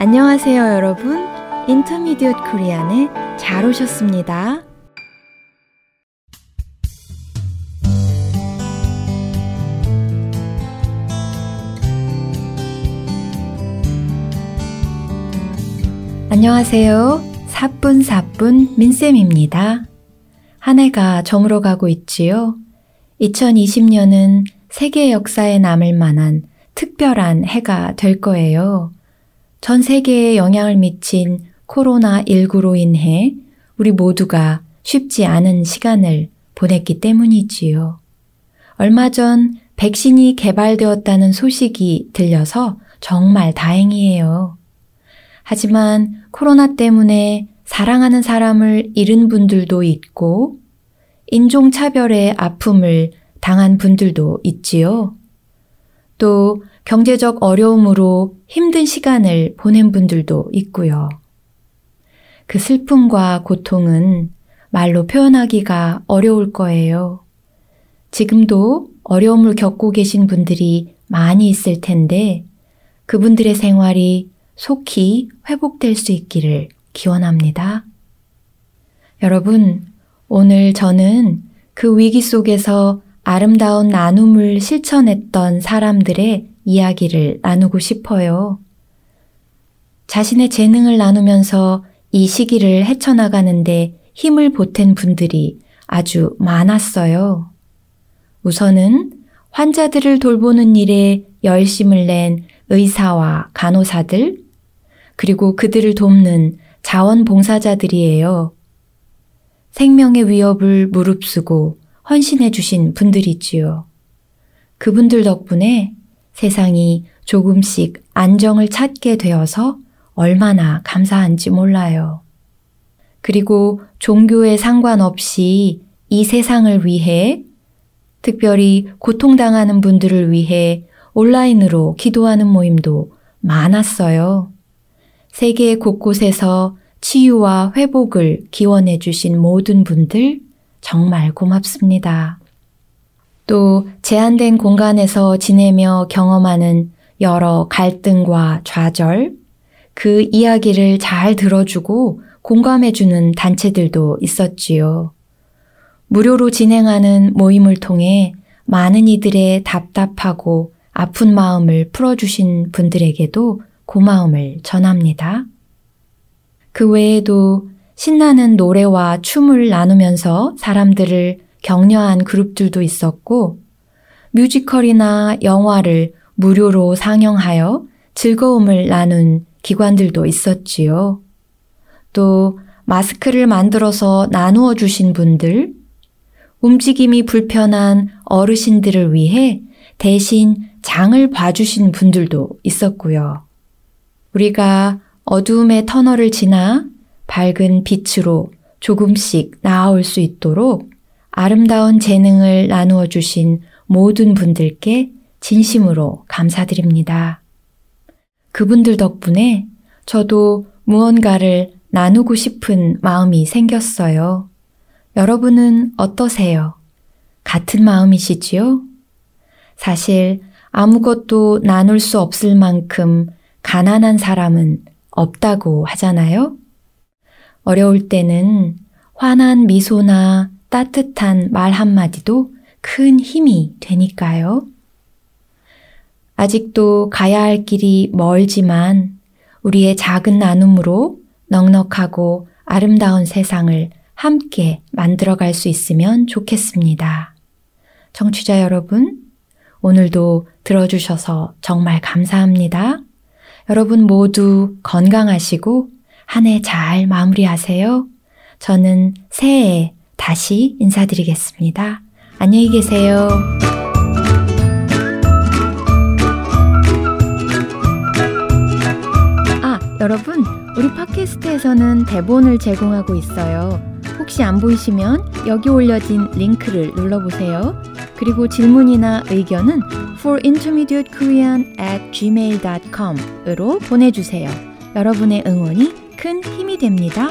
안녕하세요, 여러분. 인터미디엇 코리안에 잘 오셨습니다. 안녕하세요. 사뿐사뿐 민쌤입니다. 한 해가 저물어 가고 있지요. 2020년은 세계 역사에 남을 만한 특별한 해가 될 거예요. 전 세계에 영향을 미친 코로나19로 인해 우리 모두가 쉽지 않은 시간을 보냈기 때문이지요. 얼마 전 백신이 개발되었다는 소식이 들려서 정말 다행이에요. 하지만 코로나 때문에 사랑하는 사람을 잃은 분들도 있고 인종차별의 아픔을 당한 분들도 있지요. 또 경제적 어려움으로 힘든 시간을 보낸 분들도 있고요. 그 슬픔과 고통은 말로 표현하기가 어려울 거예요. 지금도 어려움을 겪고 계신 분들이 많이 있을 텐데 그분들의 생활이 속히 회복될 수 있기를 기원합니다. 여러분, 오늘 저는 그 위기 속에서 아름다운 나눔을 실천했던 사람들의 이야기를 나누고 싶어요. 자신의 재능을 나누면서 이 시기를 헤쳐나가는데 힘을 보탠 분들이 아주 많았어요. 우선은 환자들을 돌보는 일에 열심을 낸 의사와 간호사들, 그리고 그들을 돕는 자원봉사자들이에요. 생명의 위협을 무릅쓰고 헌신해 주신 분들이지요. 그분들 덕분에 세상이 조금씩 안정을 찾게 되어서 얼마나 감사한지 몰라요. 그리고 종교에 상관없이 이 세상을 위해 특별히 고통당하는 분들을 위해 온라인으로 기도하는 모임도 많았어요. 세계 곳곳에서 치유와 회복을 기원해 주신 모든 분들 정말 고맙습니다. 또 제한된 공간에서 지내며 경험하는 여러 갈등과 좌절, 그 이야기를 잘 들어주고 공감해주는 단체들도 있었지요. 무료로 진행하는 모임을 통해 많은 이들의 답답하고 아픈 마음을 풀어주신 분들에게도 고마움을 전합니다. 그 외에도 신나는 노래와 춤을 나누면서 사람들을 격려한 그룹들도 있었고, 뮤지컬이나 영화를 무료로 상영하여 즐거움을 나눈 기관들도 있었지요. 또 마스크를 만들어서 나누어 주신 분들, 움직임이 불편한 어르신들을 위해 대신 장을 봐주신 분들도 있었고요. 우리가 어두움의 터널을 지나 밝은 빛으로 조금씩 나아올 수 있도록 아름다운 재능을 나누어 주신 모든 분들께 진심으로 감사드립니다. 그분들 덕분에 저도 무언가를 나누고 싶은 마음이 생겼어요. 여러분은 어떠세요? 같은 마음이시지요? 사실 아무것도 나눌 수 없을 만큼 가난한 사람은 없다고 하잖아요? 어려울 때는 환한 미소나 따뜻한 말 한마디도 큰 힘이 되니까요. 아직도 가야 할 길이 멀지만 우리의 작은 나눔으로 넉넉하고 아름다운 세상을 함께 만들어갈 수 있으면 좋겠습니다. 청취자 여러분, 오늘도 들어주셔서 정말 감사합니다. 여러분 모두 건강하시고 한 해 잘 마무리하세요. 저는 새해에 다시 인사드리겠습니다. 안녕히 계세요. 아, 여러분, 우리 팟캐스트에서는 대본을 제공하고 있어요. 혹시 안 보이시면 여기 올려진 링크를 눌러보세요. 그리고 질문이나 의견은 forintermediatekorean at gmail.com으로 보내주세요. 여러분의 응원이 큰 힘이 됩니다.